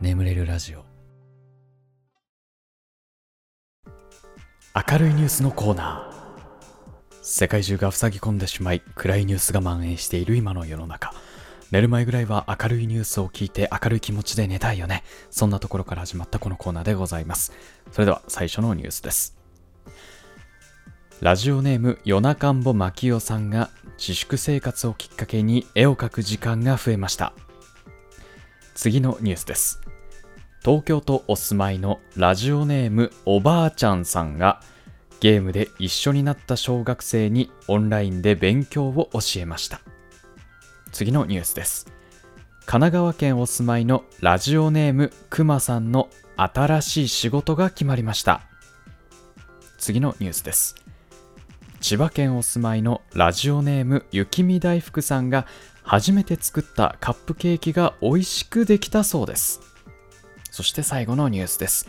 眠れるラジオ。明るいニュースのコーナー。世界中が塞ぎ込んでしまい暗いニュースが蔓延している今の世の中。寝る前ぐらいは明るいニュースを聞いて明るい気持ちで寝たいよね。そんなところから始まったこのコーナーでございます。それでは最初のニュースです。ラジオネーム夜中んぼまきおさんが自粛生活をきっかけに絵を描く時間が増えました。次のニュースです。東京都お住まいのラジオネームおばあちゃんさんがゲームで一緒になった小学生にオンラインで勉強を教えました。次のニュースです。神奈川県お住まいのラジオネームくまさんの新しい仕事が決まりました。次のニュースです。千葉県お住まいのラジオネーム雪見大福さんが初めて作ったカップケーキが美味しくできたそうです。そして最後のニュースです。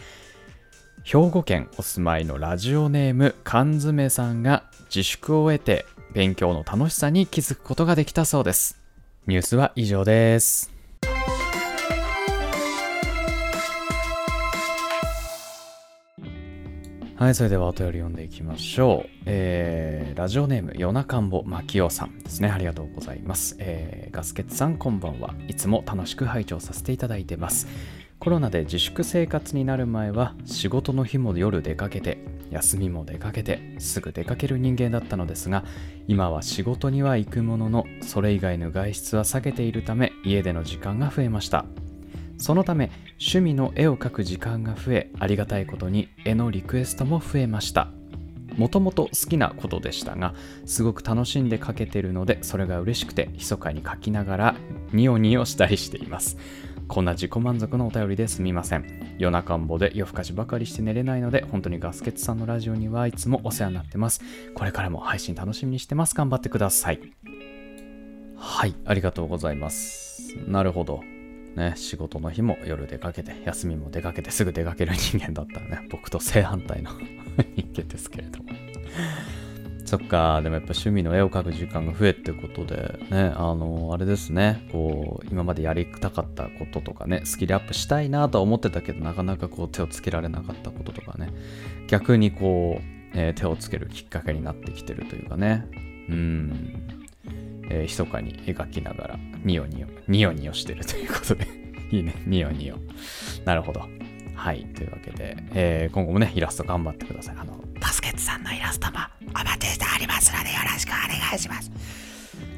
兵庫県お住まいのラジオネーム缶詰さんが自粛を得て勉強の楽しさに気づくことができたそうです。ニュースは以上です。はい、それではお便り読んでいきましょう。えー、ラジオネーム、夜中んぼまきおさんですね。ありがとうございます。えー、ガスケツさん、こんばんは。いつも楽しく拝聴させていただいてます。コロナで自粛生活になる前は、仕事の日も夜出かけて、休みも出かけて、すぐ出かける人間だったのですが、今は仕事には行くものの、それ以外の外出は避けているため、家での時間が増えました。そのため趣味の絵を描く時間が増えありがたいことに絵のリクエストも増えました。もともと好きなことでしたがすごく楽しんで描けてるのでそれが嬉しくて密かに描きながらニヨニヨしたりしています。こんな自己満足のお便りですみません。夜中んぼで夜更かしばかりして寝れないので本当にガスケツさんのラジオにはいつもお世話になってます。これからも配信楽しみにしてます。頑張ってください。はいありがとうございます。なるほど。ね、仕事の日も夜出かけて、休みも出かけてすぐ出かける人間だったらね、僕と正反対の 人間ですけれども。そっか、でもやっぱ趣味の絵を描く時間が増えってことで、ね、あの、あれですね、こう、今までやりたかったこととかね、スキルアップしたいなとは思ってたけど、なかなかこう手をつけられなかったこととかね、逆にこう、えー、手をつけるきっかけになってきてるというかね、うん、えー、密かに描きながら、ニヨニヨ、ニヨニヨしてるということで いいね、ニヨニヨ。なるほど。はい。というわけで、えー、今後もね、イラスト頑張ってください。あの、バスケットさんのイラストもお待ちしておりますので、よろしくお願いします。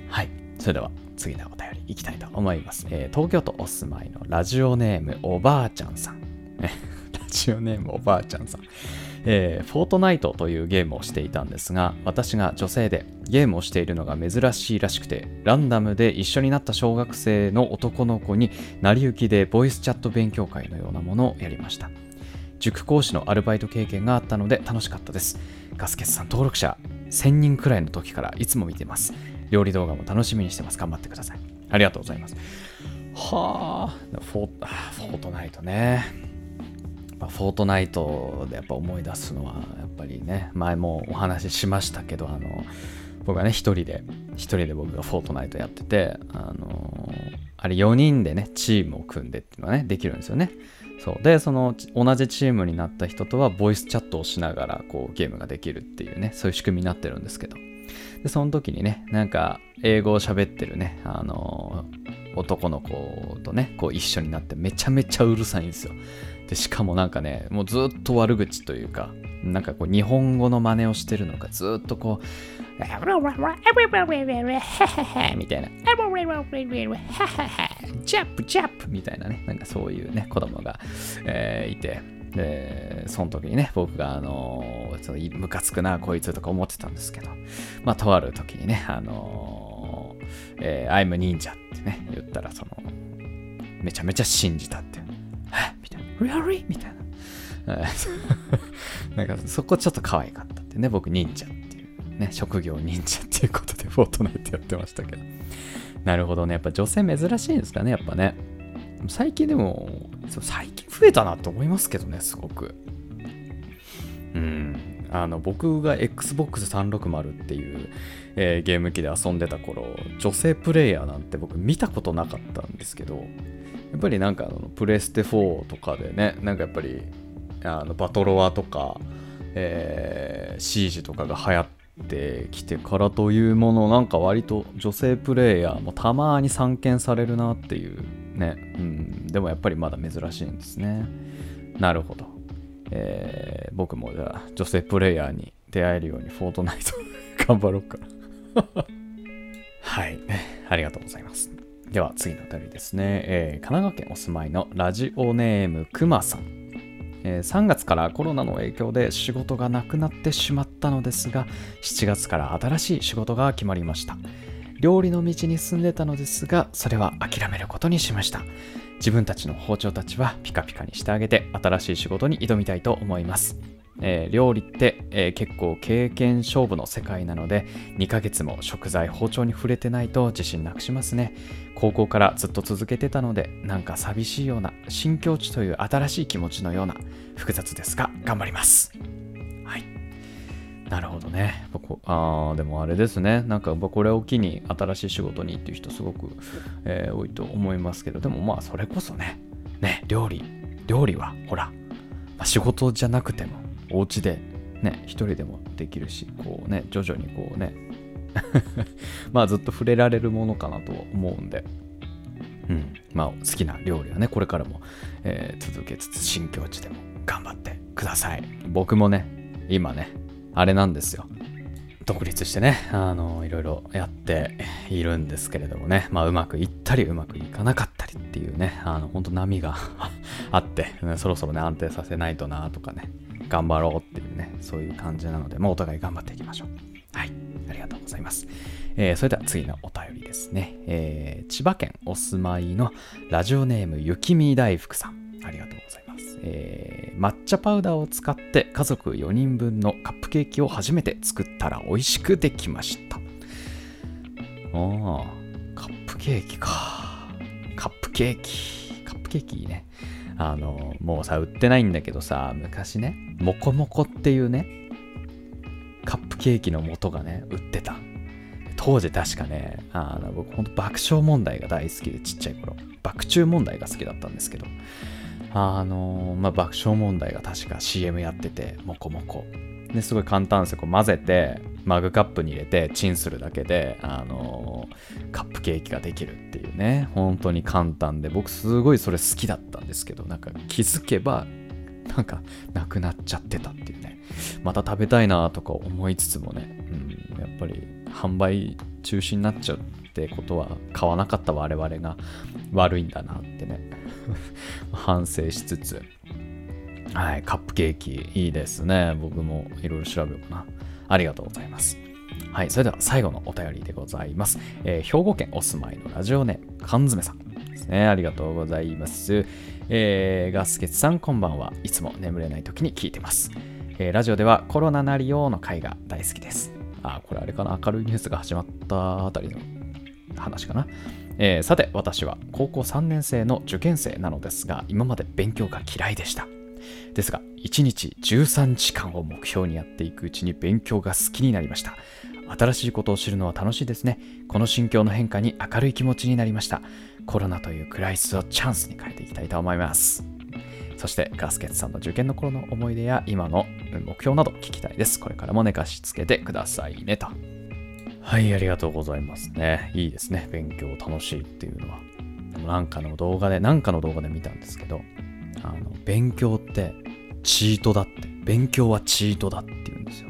はい。それでは、次のお便りいきたいと思います。えー、東京都お住まいのラジオネームおばあちゃんさん。ラジオネームおばあちゃんさん。えー、フォートナイトというゲームをしていたんですが、私が女性でゲームをしているのが珍しいらしくて、ランダムで一緒になった小学生の男の子に、成り行きでボイスチャット勉強会のようなものをやりました。塾講師のアルバイト経験があったので楽しかったです。ガスケツさん登録者1000人くらいの時からいつも見てます。料理動画も楽しみにしてます。頑張ってください。ありがとうございます。はあ、フォートナイトね。ぱフォートナイトでやっぱ思い出すのはやっぱりね前もお話ししましたけどあの僕はね一人で一人で僕がフォートナイトやっててあのあれ4人でねチームを組んでっていうのがねできるんですよね。そう。でその同じチームになった人とはボイスチャットをしながらこうゲームができるっていうねそういう仕組みになってるんですけど。でその時にねなんか英語を喋ってるねあの男の子とねこう一緒になってめちゃめちゃうるさいんですよ。でしかもなんかねもうずっと悪口というかなんかこう日本語の真似をしてるのかずっとこうみたいなジャップジャップみたいなねなんかそういうね子供が、えー、いてでその時にね僕があのー、ムカつくなこいつとか思ってたんですけどまあとある時にねあのー、えー、I'm ninja ってね言ったらそのめちゃめちゃ信じたって Really? みたいな。なんかそこちょっと可愛かったってね、僕忍者っていうね、職業忍者っていうことでフォートナイトやってましたけど。なるほどね、やっぱ女性珍しいんですかね、やっぱね。最近でも、最近増えたなと思いますけどね、すごく。うん。あの僕が Xbox360 っていう、えー、ゲーム機で遊んでた頃女性プレイヤーなんて僕見たことなかったんですけどやっぱりなんかあのプレステ4とかでねなんかやっぱりあのバトロワとか、えー、シージとかが流行ってきてからというものなんか割と女性プレイヤーもたまに散見されるなっていうね、うん、でもやっぱりまだ珍しいんですね。なるほど、えー、僕もじゃあ女性プレイヤーに出会えるようにフォートナイト 頑張ろうか。はい。ありがとうございます。では次のお便りですね、えー、神奈川県お住まいのラジオネームくまさん、えー、3月からコロナの影響で仕事がなくなってしまったのですが7月から新しい仕事が決まりました。料理の道に進んでたのですがそれは諦めることにしました。自分たちの包丁たちはピカピカにしてあげて新しい仕事に挑みたいと思います。えー、料理って、えー、結構経験勝負の世界なので2ヶ月も食材包丁に触れてないと自信なくしますね。高校からずっと続けてたのでなんか寂しいような新境地という新しい気持ちのような複雑ですが頑張ります。はい。なるほどね。あでもあれですね。なんかこれを機に新しい仕事にっていう人すごく、えー、多いと思いますけどでもまあそれこそねね料理料理はほら、まあ、仕事じゃなくてもお家でね、一人でもできるし、こうね、徐々にこうね、まあずっと触れられるものかなと思うんで、うん、まあ好きな料理はね、これからも、えー、続けつつ新境地でも頑張ってください。僕もね、今ね、あれなんですよ。独立してね、あの、いろいろやっているんですけれどもね、まあうまくいったりうまくいかなかったりっていうね、あの、本当波が あって、ね、そろそろね、安定させないとなとかね、頑張ろうっていうね、そういう感じなので、もうお互い頑張っていきましょう。はい。ありがとうございます。えー、それでは次のお便りですね。えー、千葉県お住まいのラジオネームゆきみ大福さん。ありがとうございます。えー、抹茶パウダーを使って家族4人分のカップケーキを初めて作ったら美味しくできました。ああ、カップケーキか。カップケーキ。カップケーキいいね。あの、もうさ、売ってないんだけどさ、昔ね、もこもこっていうね、カップケーキの素がね、売ってた。当時確かね、あの僕ほんと爆笑問題が大好きでちっちゃい頃、爆中問題が好きだったんですけど、あのまあ、爆笑問題が確か CM やってて、もこもこ。ですごい簡単ですよ。こう混ぜて、マグカップに入れてチンするだけで、あのー、カップケーキができるっていうね、本当に簡単で、僕すごいそれ好きだったんですけど、なんか気づけば、なんかなくなっちゃってたっていうね、また食べたいなとか思いつつもね、うん、やっぱり販売中止になっちゃうってことは買わなかった我々が悪いんだなってね、反省しつつ、はい、カップケーキいいですね。僕もいろいろ調べようかな。ありがとうございます。はい、それでは最後のお便りでございます。えー、兵庫県お住まいのラジオネーム、缶詰さんですね。ありがとうございます。えー、ガスケツさん、こんばんは。いつも眠れない時に聞いてます。えー、ラジオではコロナなりようの回が大好きです。あ、これあれかな。明るいニュースが始まったあたりの話かな。えー、さて、私は高校3年生の受験生なのですが、今まで勉強が嫌いでした。ですが、1日13時間を目標にやっていくうちに勉強が好きになりました。新しいことを知るのは楽しいですね。この心境の変化に明るい気持ちになりました。コロナというクライスをチャンスに変えていきたいと思います。そしてガスケツさんの受験の頃の思い出や今の目標など聞きたいです。これからも寝かしつけてくださいねと。はい、ありがとうございますね。いいですね。勉強楽しいっていうのは。なんかの動画で、なんかの動画で見たんですけど、あの勉強ってチートだって、勉強はチートだって言うんですよ。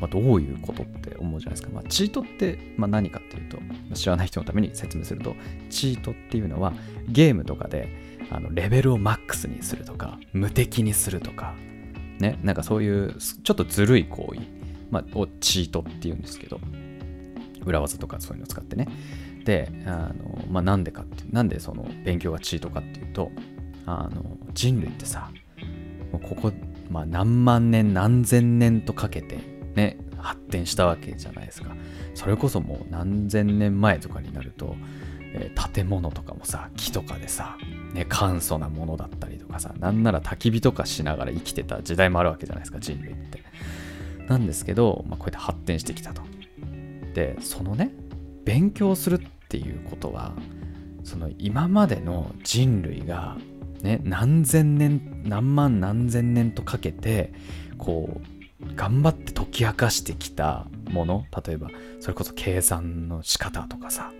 まあ、どういうことって思うじゃないですか。まあ、チートって、まあ、何かっていうと、知らない人のために説明すると、チートっていうのはゲームとかであのレベルをマックスにするとか、無敵にするとか、ね、なんかそういうちょっとずるい行為、まあ、をチートっていうんですけど、裏技とかそういうのを使ってね。で、あのまあ、なんでかって、なんでその勉強がチートかっていうと、あの人類ってさここ、まあ、何万年何千年とかけてね発展したわけじゃないですか。それこそもう何千年前とかになると、えー、建物とかもさ木とかでさ、ね、簡素なものだったりとかさなんなら焚き火とかしながら生きてた時代もあるわけじゃないですか人類って。なんですけど、まあ、こうやって発展してきたと。でそのね勉強するっていうことはその今までの人類がね何千年何万何千年とかけてこう頑張って解き明かしてきたもの例えばそれこそ計算の仕方とかさ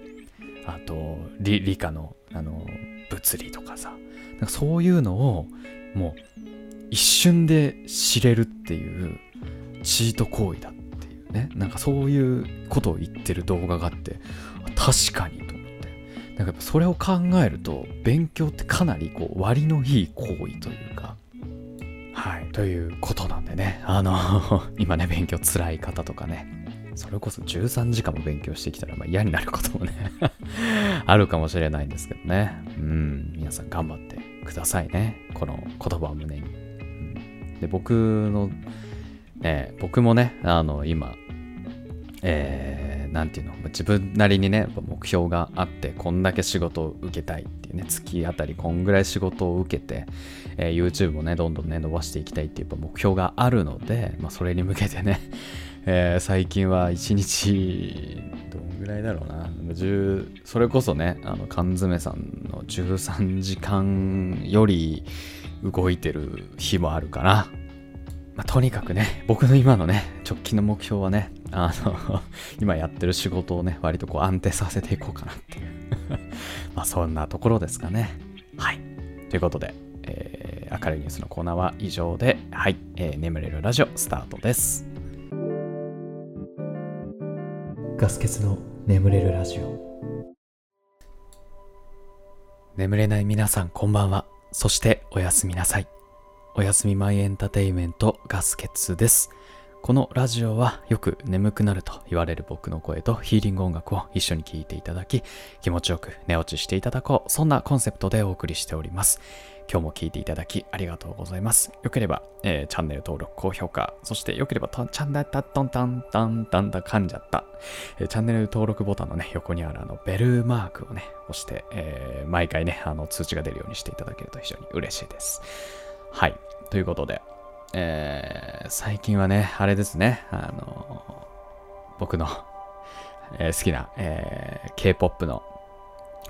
あと理理科のあの物理とかさなんかそういうのをもう一瞬で知れるっていうチート行為だっていうね。なんかそういうことを言ってる動画があって確かにと。なんかやっぱそれを考えると勉強ってかなりこう割のいい行為というかはいということなんでねあの 今ね勉強辛い方とかねそれこそ13時間も勉強してきたら、まあ、嫌になることもね あるかもしれないんですけどね。うん、皆さん頑張ってくださいね。この言葉を胸に。うん、で、僕の、ね、僕もね、あの、今、えー、なんていうの、自分なりにね、目標があって、こんだけ仕事を受けたいっていうね、月あたりこんぐらい仕事を受けて、えー、YouTube をね、どんどんね、伸ばしていきたいっていう目標があるので、まあ、それに向けてね、えー、最近は1日、どんぐらいだろうな、それこそね、あの缶詰さんの13時間より動いてる日もあるかな。まあ、とにかくね、僕の今のね、直近の目標はね、あの 今やってる仕事をね、割とこう安定させていこうかなっていう まあそんなところですかね。はい。ということで、えー、明るいニュースのコーナーは以上で、はい、えー、眠れるラジオスタートです。ガス欠の眠れるラジオ眠れない皆さんこんばんはそしておやすみなさいおやすみマイエンターテイメントガス欠ですこのラジオはよく眠くなると言われる僕の声とヒーリング音楽を一緒に聴いていただき気持ちよく寝落ちしていただこうそんなコンセプトでお送りしております今日も聞いていただきありがとうございます。よければ、えー、チャンネル登録、高評価、そしてよければ、チャンネルタットンタンタンタンタ噛んじゃった、えー、チャンネル登録ボタンのね、横にあるあのベルマークをね、押して、えー、毎回ね、あの通知が出るようにしていただけると非常に嬉しいです。はい。ということで、えー、最近はね、あれですね、あの僕の、えー、好きな、えー、K-POP の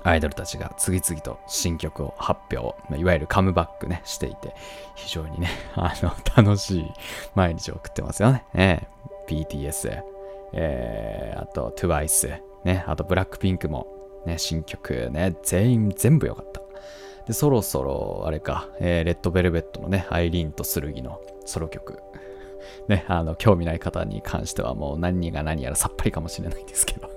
アイドルたちが次々と新曲を発表、いわゆるカムバックね、していて、非常にね、あの、楽しい毎日を送ってますよね。えー、BTS、えー、あと TWICE、ね、あとブラックピンクも、ね、新曲ね、全員全部良かった。で、そろそろ、あれか、えー、レッドベルベットのね、アイリーンと剣のソロ曲。ね、あの、興味ない方に関してはもう何が何やらさっぱりかもしれないんですけど。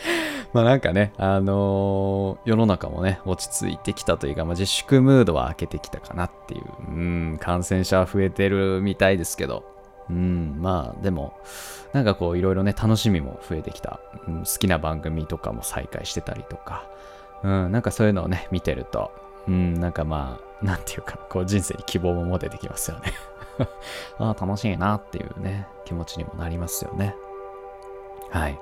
まあなんかね、あのー、世の中もね、落ち着いてきたというか、まあ、自粛ムードは明けてきたかなっていう、うん、感染者は増えてるみたいですけど、うん、まあでも、なんかこういろいろね、楽しみも増えてきた、うん、好きな番組とかも再開してたりとか、うん、なんかそういうのをね、見てると、うん、なんかまあ、なんていうか、こう人生に希望も持ててきますよね ああ、楽しいなっていうね、気持ちにもなりますよね。はい。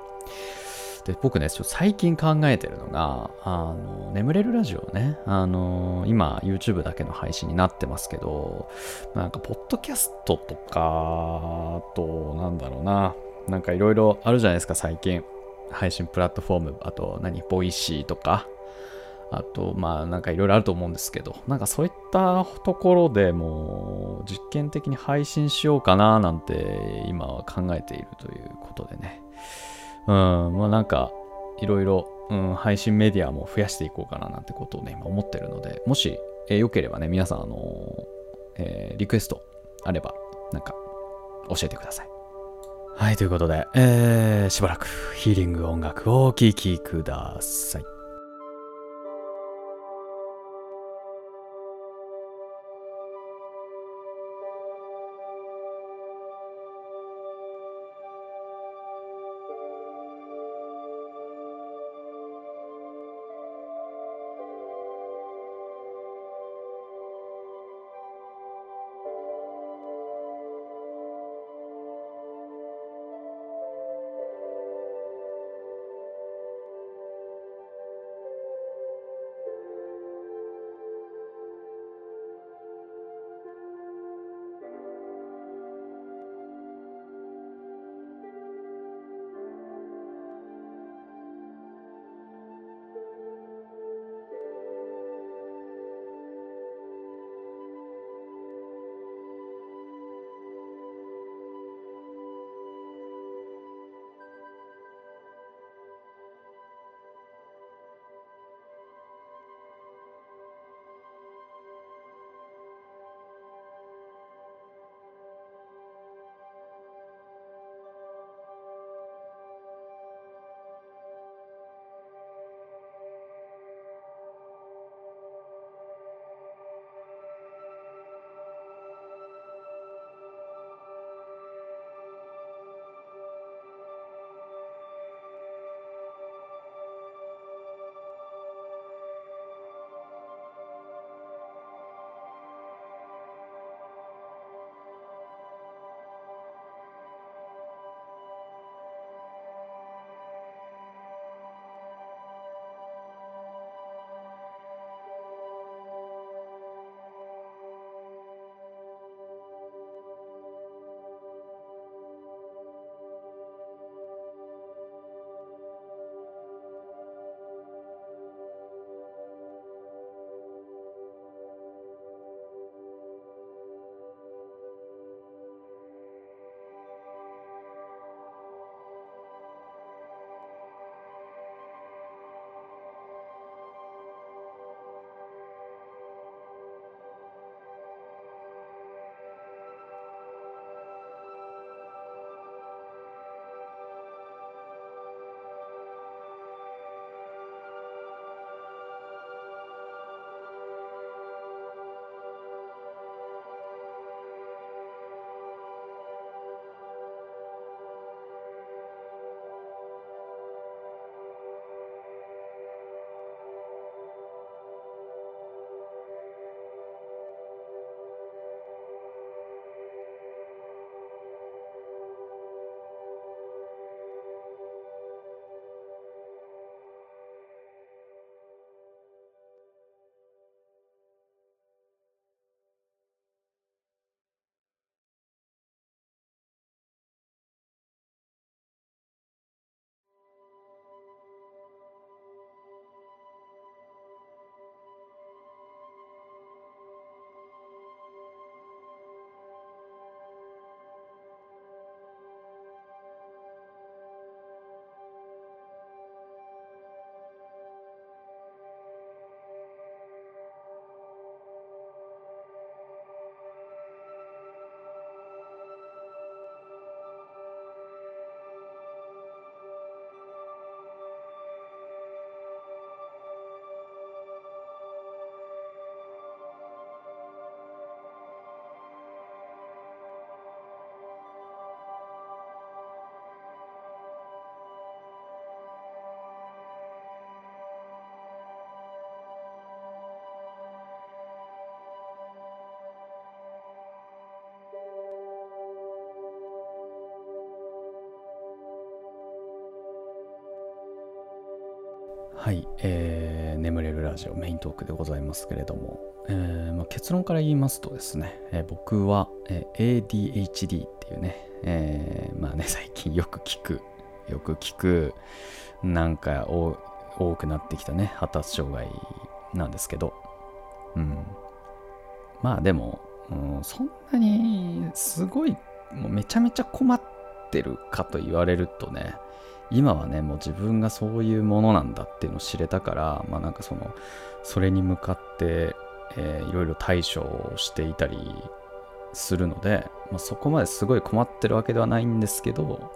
で、僕ね、ちょっと最近考えてるのが、あの、眠れるラジオね、あの、今、YouTube だけの配信になってますけど、なんか、ポッドキャストとか、あと、なんだろうな、なんかいろいろあるじゃないですか、最近。配信プラットフォーム、あと何、ボイシーとか、あと、まあ、なんかいろいろあると思うんですけど、なんかそういったところでもう、実験的に配信しようかな、なんて、今は考えているということでね。うん、まあなんか、いろいろ、うん、配信メディアも増やしていこうかななんてことをね、今思ってるので、もし、えー、よければね、皆さん、あのー、えー、リクエストあれば、なんか、教えてください。はい、ということで、えー、しばらくヒーリング音楽をお聴きください。はい、えー、眠れるラジオメイントークでございますけれども、えーまあ、結論から言いますとですね、えー、僕は、え、ADHD っていうね、え、まあね、最近よく聞く、よく聞く、なんか多くなってきたね、発達障害なんですけど、うん。まあでも、うん、そんなにすごい、もうめちゃめちゃ困ってるかと言われるとね、今はね、もう自分がそういうものなんだっていうのを知れたから、まあなんかその、それに向かって、えー、いろいろ対処をしていたりするので、まあ、そこまですごい困ってるわけではないんですけど、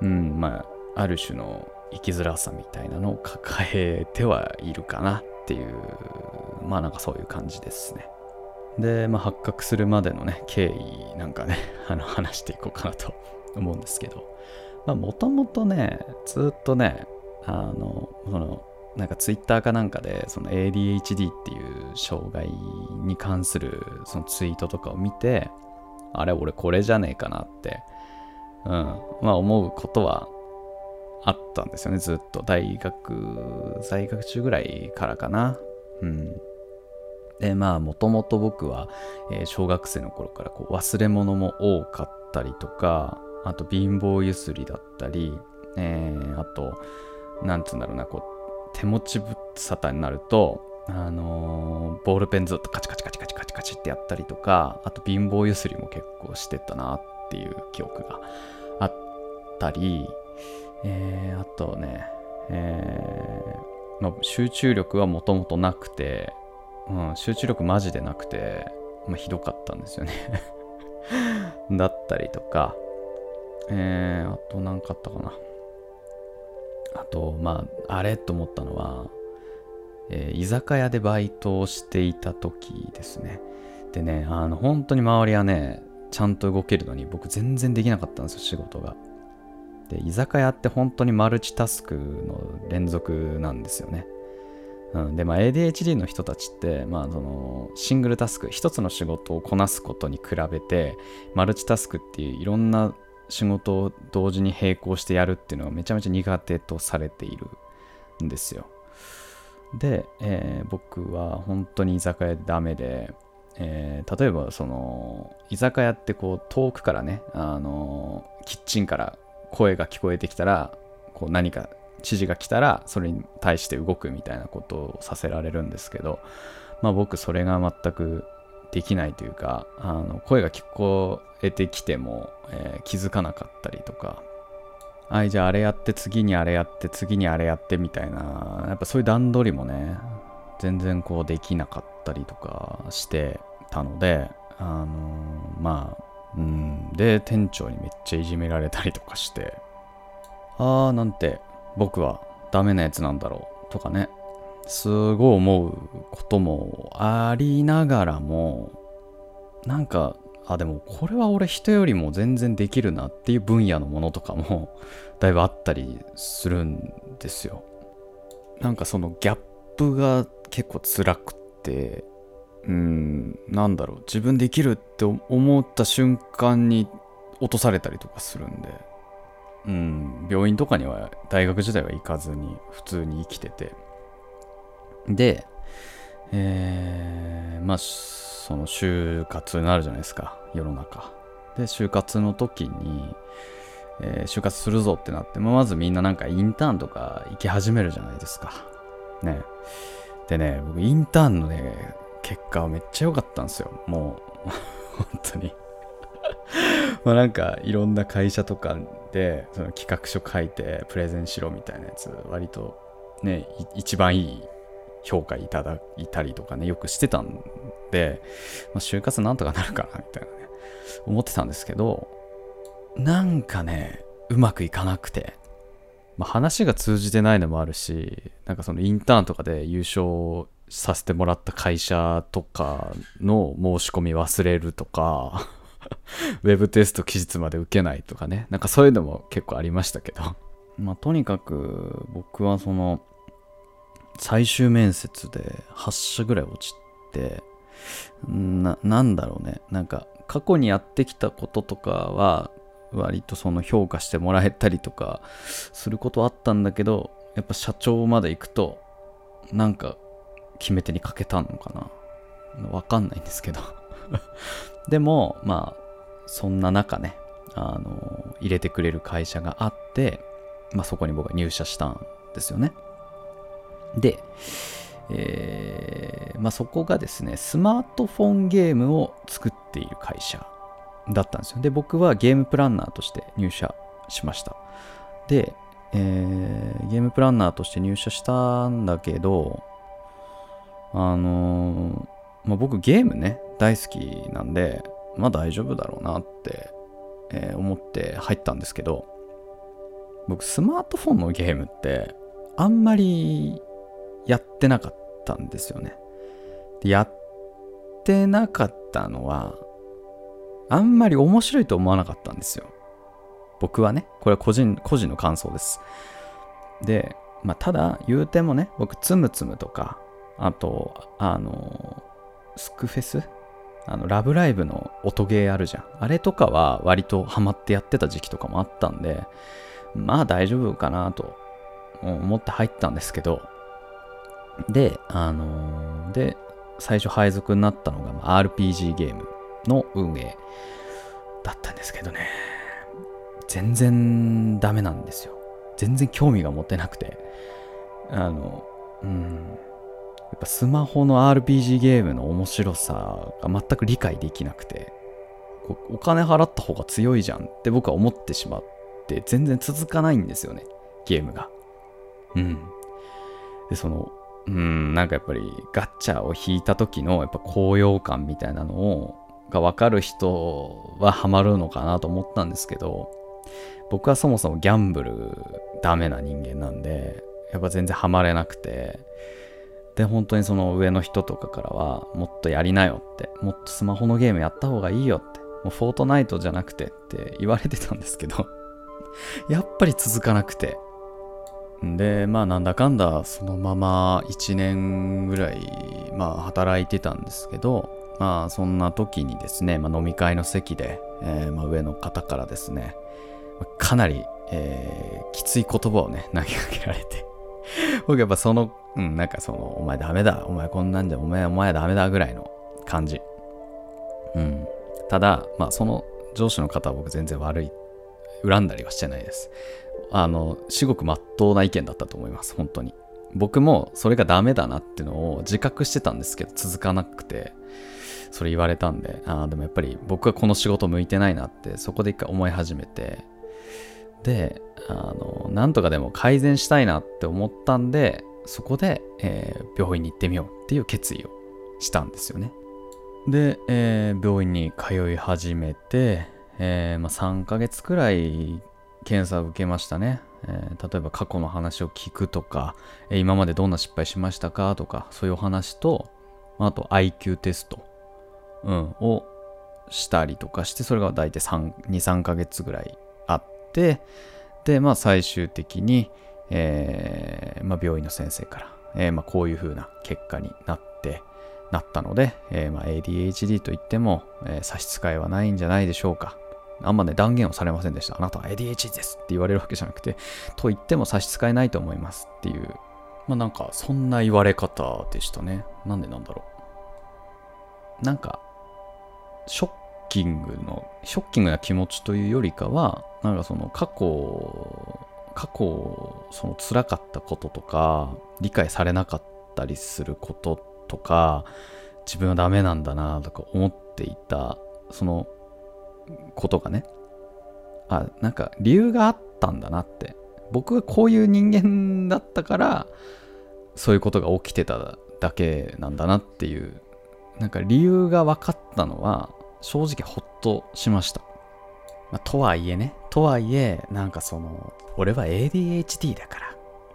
うん、まあ、ある種の生きづらさみたいなのを抱えてはいるかなっていう、まあなんかそういう感じですね。で、まあ、発覚するまでのね、経緯なんかね、あの話していこうかなと思うんですけど、まあもともとね、ずっとね、あの、その、なんかツイッターかなんかでその ADHD っていう障害に関するそのツイートとかを見てあれ俺これじゃねえかなってうんまあ思うことはあったんですよねずっと。大学在学中ぐらいからかな。うん。でまあもともと僕は、えー、小学生の頃からこう忘れ物も多かったりとかあと貧乏ゆすりだったり、えー、あとなんつうんだろうなこう手持ちぶっさたになると、あのー、ボールペンずっとカチカチカチカチカチカチってやったりとか、あと貧乏ゆすりも結構してたなっていう記憶があったり、えー、あとね、えー、まあ、集中力はもともとなくて、うん、集中力マジでなくて、まあ、ひどかったんですよね。だったりとか、えー、あと何かあったかな。あと、まあ、あれと思ったのは、えー、居酒屋でバイトをしていた時ですね。でね、あの、本当に周りはね、ちゃんと動けるのに、僕全然できなかったんですよ、仕事が。で、居酒屋って本当にマルチタスクの連続なんですよね。うん、で、まあ、ADHD の人たちって、まあ、その、シングルタスク、一つの仕事をこなすことに比べて、マルチタスクっていういろんな仕事を同時に並行してやるっていうのがめちゃめちゃ苦手とされているんですよ。で、えー、僕は本当に居酒屋でダメで、えー、例えばその居酒屋ってこう遠くからね、あのキッチンから声が聞こえてきたらこう何か指示が来たらそれに対して動くみたいなことをさせられるんですけど、まあ、僕それが全くできないというかあの声が聞こえてきても、えー、気づかなかったりとか。はいじゃああれやって次にあれやって次にあれやってみたいな。やっぱそういう段取りもね全然こうできなかったりとかしてたのであのー、まあうん。で店長にめっちゃいじめられたりとかして。ああなんて僕はダメなやつなんだろうとかね。すごい思うこともありながらもなんかあでもこれは俺人よりも全然できるなっていう分野のものとかも だいぶあったりするんですよ。なんかそのギャップが結構辛くってうんなんだろう。自分できるって思った瞬間に落とされたりとかするんで。うん病院とかには大学時代は行かずに普通に生きてて。で、えー、まあ、その就活になるじゃないですか、世の中。で、就活の時に、えー、就活するぞってなって、まあ、まずみんななんかインターンとか行き始めるじゃないですか。ね。でね、僕インターンのね、結果はめっちゃ良かったんですよ。もう、本当に まあなんかいろんな会社とかでその企画書書いてプレゼンしろみたいなやつ割とね一番いい評価いただいたりとかね、よくしてたんで、まあ、就活なんとかなるかな、みたいなね、思ってたんですけど、なんかね、うまくいかなくて、まあ、話が通じてないのもあるし、なんかそのインターンとかで優勝させてもらった会社とかの申し込み忘れるとか、ウェブテスト期日まで受けないとかね、なんかそういうのも結構ありましたけど、まあとにかく僕はその最終面接で8社ぐらい落ちて、な、なんだろうね。なんか、過去にやってきたこととかは、割とその評価してもらえたりとかすることあったんだけど、やっぱ社長まで行くとなんか決め手に欠けたのかな。わかんないんですけど。でもまあそんな中ねあの入れてくれる会社があって、まあ、そこに僕は入社したんですよね。で、えーまあ、そこがですねスマートフォンゲームを作っている会社だったんですよ。で僕はゲームプランナーとして入社しました。で、えー、ゲームプランナーとして入社したんだけどあのー、まあ、僕ゲームね大好きなんでまあ大丈夫だろうなって、えー、思って入ったんですけど僕スマートフォンのゲームってあんまりやってなかったんですよね。でやってなかったのはあんまり面白いと思わなかったんですよ。僕はねこれは個人個人の感想です。でまあただ言うてもね僕つむつむとかあとあのスクフェスあの、ラブライブの音ゲーあるじゃん。あれとかは割とハマってやってた時期とかもあったんで、まあ大丈夫かなと思って入ったんですけど、で、あのー、で、最初配属になったのが、RPG ゲームの運営だったんですけどね、全然ダメなんですよ。全然興味が持てなくて、あの、うん、やっぱスマホの RPG ゲームの面白さが全く理解できなくて、お金払った方が強いじゃんって僕は思ってしまって、全然続かないんですよね、ゲームが。うん。で、その、うん、なんかやっぱりガッチャを引いた時のやっぱ高揚感みたいなのを、が分かる人はハマるのかなと思ったんですけど、僕はそもそもギャンブルダメな人間なんで、やっぱ全然ハマれなくて、で、本当にその上の人とかからは、もっとやりなよって、もっとスマホのゲームやった方がいいよって、もうフォートナイトじゃなくてって言われてたんですけどやっぱり続かなくて。で、まあなんだかんだそのまま1年ぐらい、まあ働いてたんですけど、まあそんな時にですね、まあ、飲み会の席で、えー、まあ、上の方からですね、かなり、えー、きつい言葉をね、投げかけられて 僕やっぱその、うん、なんかその、お前ダメだ、お前こんなんじゃ、お前、お前ダメだぐらいの感じ。うん。ただ、まあその上司の方は僕全然悪い、恨んだりはしてないです。あの、至極真っ当な意見だったと思います、本当に。僕もそれがダメだなっていうのを自覚してたんですけど、続かなくて、それ言われたんで、ああ、でもやっぱり僕はこの仕事向いてないなって、そこで一回思い始めて、で、あの、なんとかでも改善したいなって思ったんで、そこで、えー、病院に行ってみようっていう決意をしたんですよね。で、えー、病院に通い始めて、えー、まあ、3ヶ月くらい検査を受けましたね。えー、例えば過去の話を聞くとか、え今までどんな失敗しましたかとか、そういうお話と、あと IQ テスト、うん、をしたりとかして、それが大体2、3ヶ月ぐらいあって、で、まあ、最終的に、えーまあ、病院の先生から、えーまあ、こういう風な結果になってなったので、えーまあ、ADHD といっても、えー、差し支えはないんじゃないでしょうか。あんまね、断言をされませんでした。あなたは ADHD ですって言われるわけじゃなくて、と言っても差し支えないと思いますっていう、まあなんか、そんな言われ方でしたね。なんでなんだろう。なんか、ショッキングの、ショッキングな気持ちというよりかは、なんかその過去、過去、その辛かったこととか、理解されなかったりすることとか、自分はダメなんだなとか思っていた、そのことがね、あ、なんか理由があったんだなって。僕がこういう人間だったから、そういうことが起きてただけなんだなっていう、なんか理由が分かったのは、正直ほっとしました。まあ、とはいえね、とはいえ、なんかその、俺は ADHD だから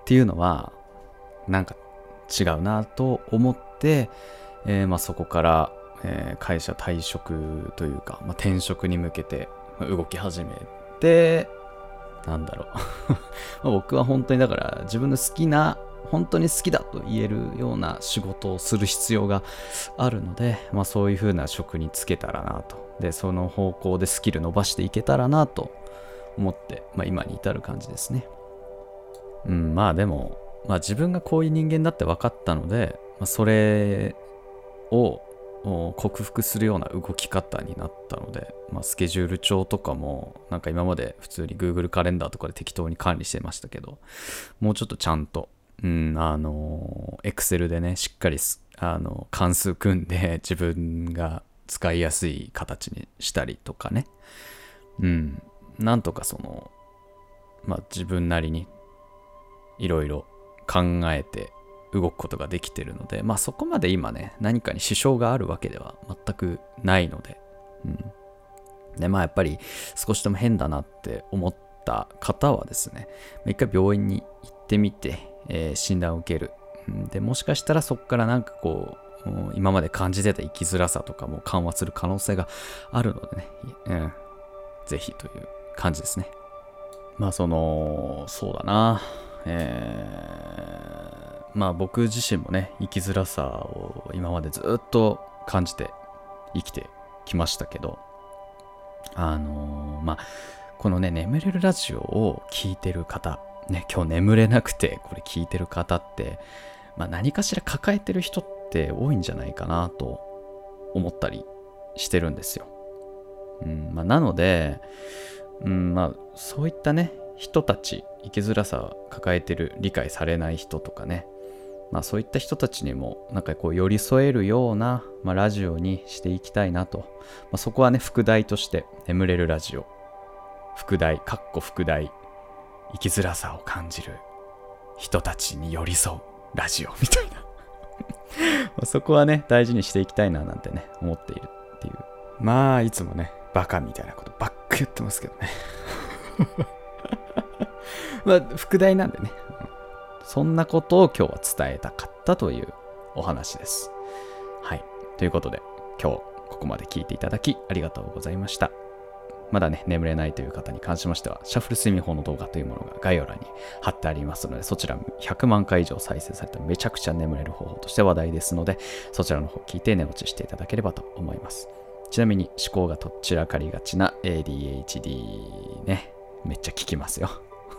っていうのは、なんか違うなと思って、えー、まあそこから、えー、会社退職というか、まあ、転職に向けて動き始めて、なんだろう。僕は本当にだから自分の好きな本当に好きだと言えるような仕事をする必要があるので、まあ、そういう風な職に就けたらなと。でその方向でスキル伸ばしていけたらなと思って、まあ、今に至る感じですね。うん、まあでも、まあ自分がこういう人間だって分かったので、まあ、それを克服するような動き方になったので、まあ、スケジュール帳とかもなんか今まで普通に Google カレンダーとかで適当に管理してましたけどもうちょっとちゃんと、うん、あの Excel でねしっかりあの関数組んで自分が使いやすい形にしたりとかね。うんなんとかそのまあ自分なりにいろいろ考えて動くことができてるので、まあそこまで今ね、何かに支障があるわけでは全くないので、うん。で、まあやっぱり少しでも変だなって思った方はですね、一回病院に行ってみて、えー診断を受ける。うんで、もしかしたらそこからなんかこう、今まで感じてた生きづらさとかも緩和する可能性があるのでね、うん、ぜひという感じですね。まあその、そうだな、えーまあ僕自身もね、生きづらさを今までずっと感じて生きてきましたけど、あのーまあ、このね、眠れるラジオを聞いてる方、ね、今日眠れなくてこれ聞いてる方って、まあ何かしら抱えてる人って多いんじゃないかなと思ったりしてるんですよ。うんまあ、なので、うんまあ、そういったね人たち生きづらさを抱えてる理解されない人とかね、まあ、そういった人たちにもなんかこう寄り添えるような、まあ、ラジオにしていきたいなと、まあ、そこはね副題として「眠れるラジオ」副題かっこ副題。生きづらさを感じる。人たちに寄り添うラジオみたいな。まあそこはね大事にしていきたいななんてね思っているっていう。まあいつもねバカみたいなことばっか言ってますけどね。まあ副題なんでね。そんなことを今日は伝えたかったというお話ですはいということで今日ここまで聞いていただきありがとうございましたまだね、眠れないという方に関しましては、シャッフル睡眠法の動画というものが概要欄に貼ってありますので、そちら100万回以上再生されためちゃくちゃ眠れる方法として話題ですので、そちらの方聞いて寝落ちしていただければと思います。ちなみに思考がとっちらかりがちな ADHD ね、めっちゃ聞きますよ。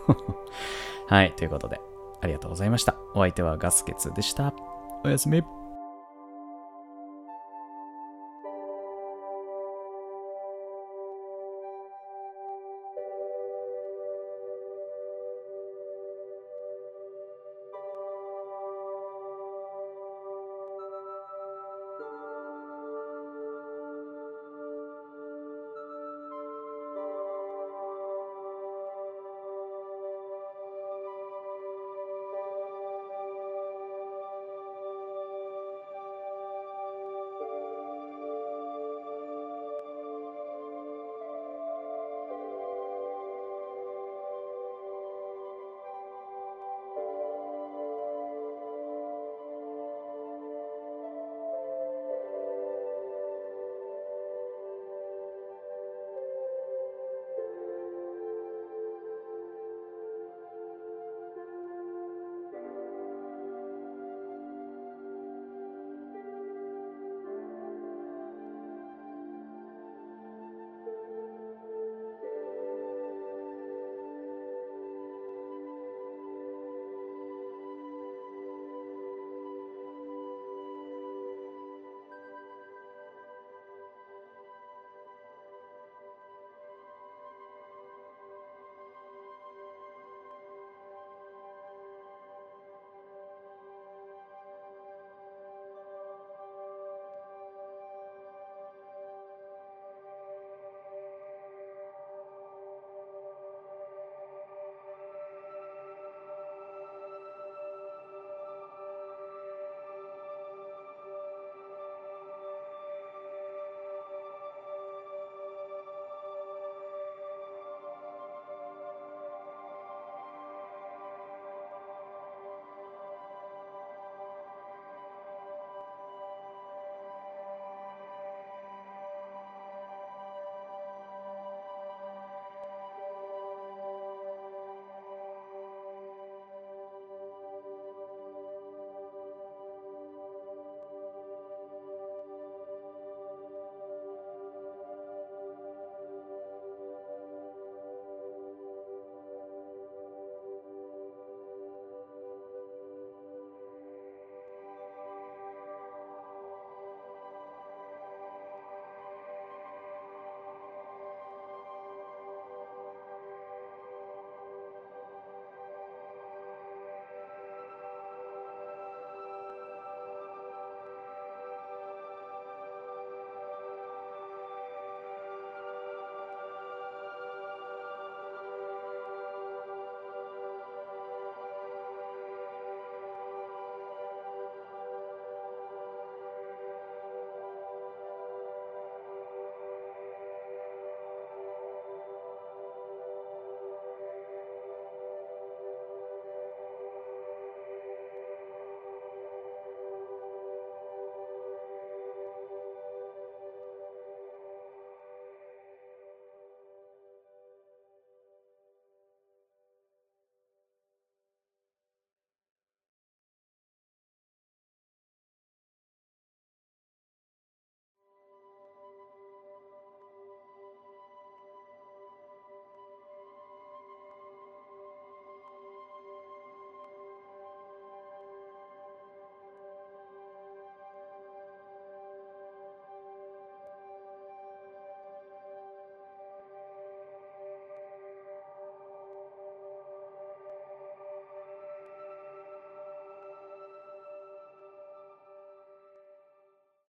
はい、ということで、ありがとうございました。お相手はガスケツでした。おやすみ。